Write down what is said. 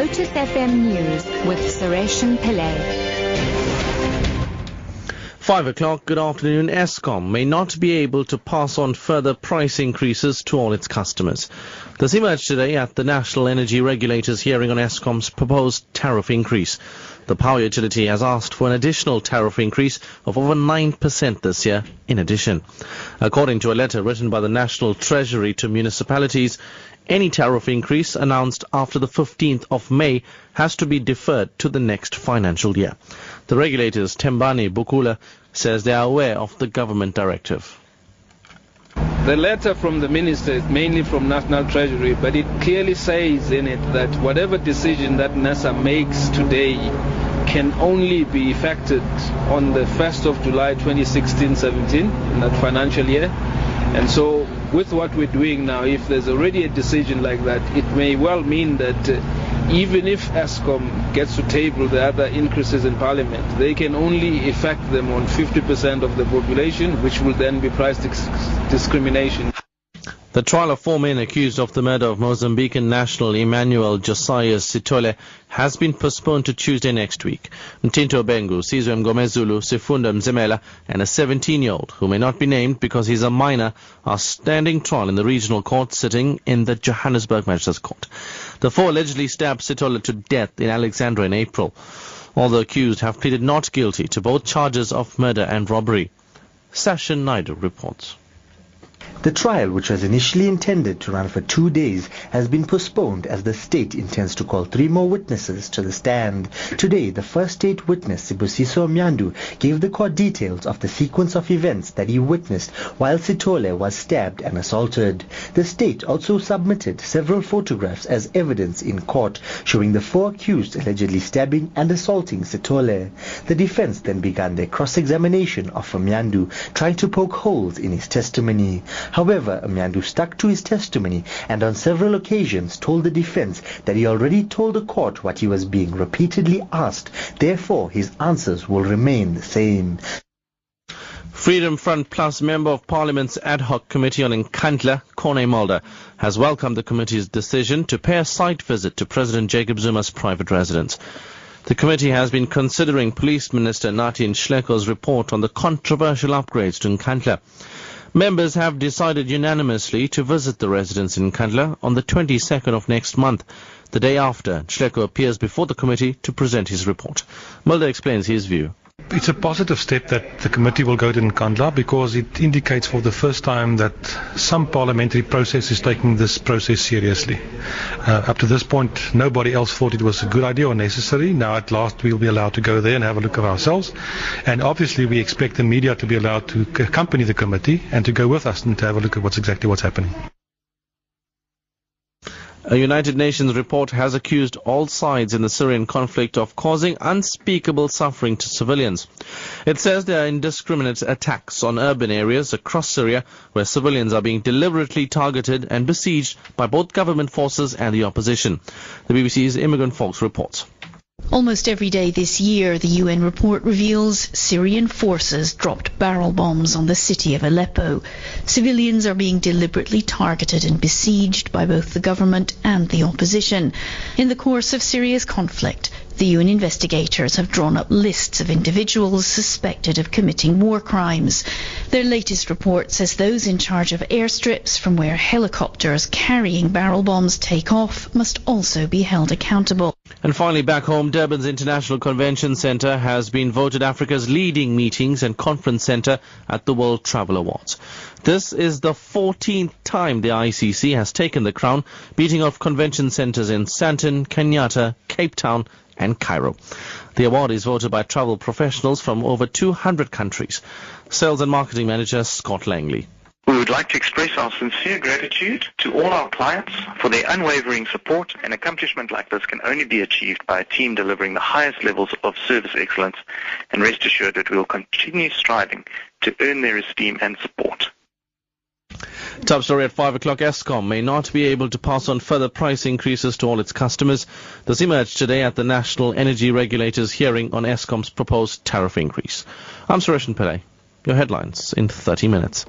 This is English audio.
Lotus FM News with Sureshan Pillay. Five o'clock, good afternoon. Eskom may not be able to pass on further price increases to all its customers. This emerged today at the National Energy Regulators hearing on Eskom's proposed tariff increase. The power utility has asked for an additional tariff increase of over 9% this year in addition. According to a letter written by the National Treasury to municipalities, any tariff increase announced after the 15th of May has to be deferred to the next financial year. The regulators, Thembani Bukula, says they are aware of the government directive. The letter from the minister is mainly from National Treasury, but it clearly says in it that whatever decision that NERSA makes today can only be effected on the 1st of July 2016-17 in that financial year. And so with what we're doing now, if there's already a decision like that, it may well mean that uh, even if Eskom gets to table the other increases in parliament, they can only effect them on 50% of the population, which will then be price discrimination. The trial of four men accused of the murder of Mozambican national Emmanuel Josias Sithole has been postponed to Tuesday next week. Mtinto Bengu, Sizwe Mngomezulu, Sifunda Mzimela, and a 17-year-old, who may not be named because he's a minor, are standing trial in the regional court sitting in the Johannesburg Magistrates Court. The four allegedly stabbed Sithole to death in Alexandra in April. All the accused have pleaded not guilty to both charges of murder and robbery. Sashin Naidu reports. The trial, which was initially intended to run for two days, has been postponed as the state intends to call three more witnesses to the stand. Today, the first state witness, Sibusiso Mnyandu, gave the court details of the sequence of events that he witnessed while Sithole was stabbed and assaulted. The state also submitted several photographs as evidence in court showing the four accused allegedly stabbing and assaulting Sithole. The defense then began their cross-examination of Mnyandu, trying to poke holes in his testimony. However, Mnyandu stuck to his testimony and on several occasions told the defense that he already told the court what he was being repeatedly asked. Therefore, his answers will remain the same. Freedom Front Plus Member of Parliament's Ad Hoc Committee on Nkandla, Corne Mulder, has welcomed the committee's decision to pay a site visit to President Jacob Zuma's private residence. The committee has been considering Police Minister Nathi Nhleko's report on the controversial upgrades to Nkandla. Members have decided unanimously to visit the residence in Nkandla on the 22nd of next month, the day after Nhleko appears before the committee to present his report. Mulder explains his view. It's a positive step that the committee will go to Nkandla because it indicates for the first time that some parliamentary process is taking this process seriously. Uh, up to this point, nobody else thought it was a good idea or necessary. Now, at last, we'll be allowed to go there and have a look at ourselves. And obviously, we expect the media to be allowed to accompany the committee and to go with us and to have a look at what's exactly what's happening. A United Nations report has accused all sides in the Syrian conflict of causing unspeakable suffering to civilians. It says there are indiscriminate attacks on urban areas across Syria where civilians are being deliberately targeted and besieged by both government forces and the opposition. The BBC's Imogen Foulkes reports. Almost every day this year, the UN report reveals Syrian forces dropped barrel bombs on the city of Aleppo. Civilians are being deliberately targeted and besieged by both the government and the opposition. In the course of Syria's conflict, the UN investigators have drawn up lists of individuals suspected of committing war crimes. Their latest report says those in charge of airstrips from where helicopters carrying barrel bombs take off must also be held accountable. And finally, back home, Durban's International Convention Centre has been voted Africa's leading meetings and conference centre at the World Travel Awards. This is the 14th time the ICC has taken the crown, beating off convention centres in Sandton, Kenyatta, Cape Town, and Cairo. The award is voted by travel professionals from over 200 countries. Sales and Marketing Manager Scott Langley. We would like to express our sincere gratitude to all our clients for their unwavering support. An accomplishment like this can only be achieved by a team delivering the highest levels of service excellence and rest assured that we will continue striving to earn their esteem and support. Top story at 5 o'clock. Eskom may not be able to pass on further price increases to all its customers. This emerged today at the National Energy Regulators hearing on Eskom's proposed tariff increase. I'm Suresh Pillay. Your headlines in 30 minutes.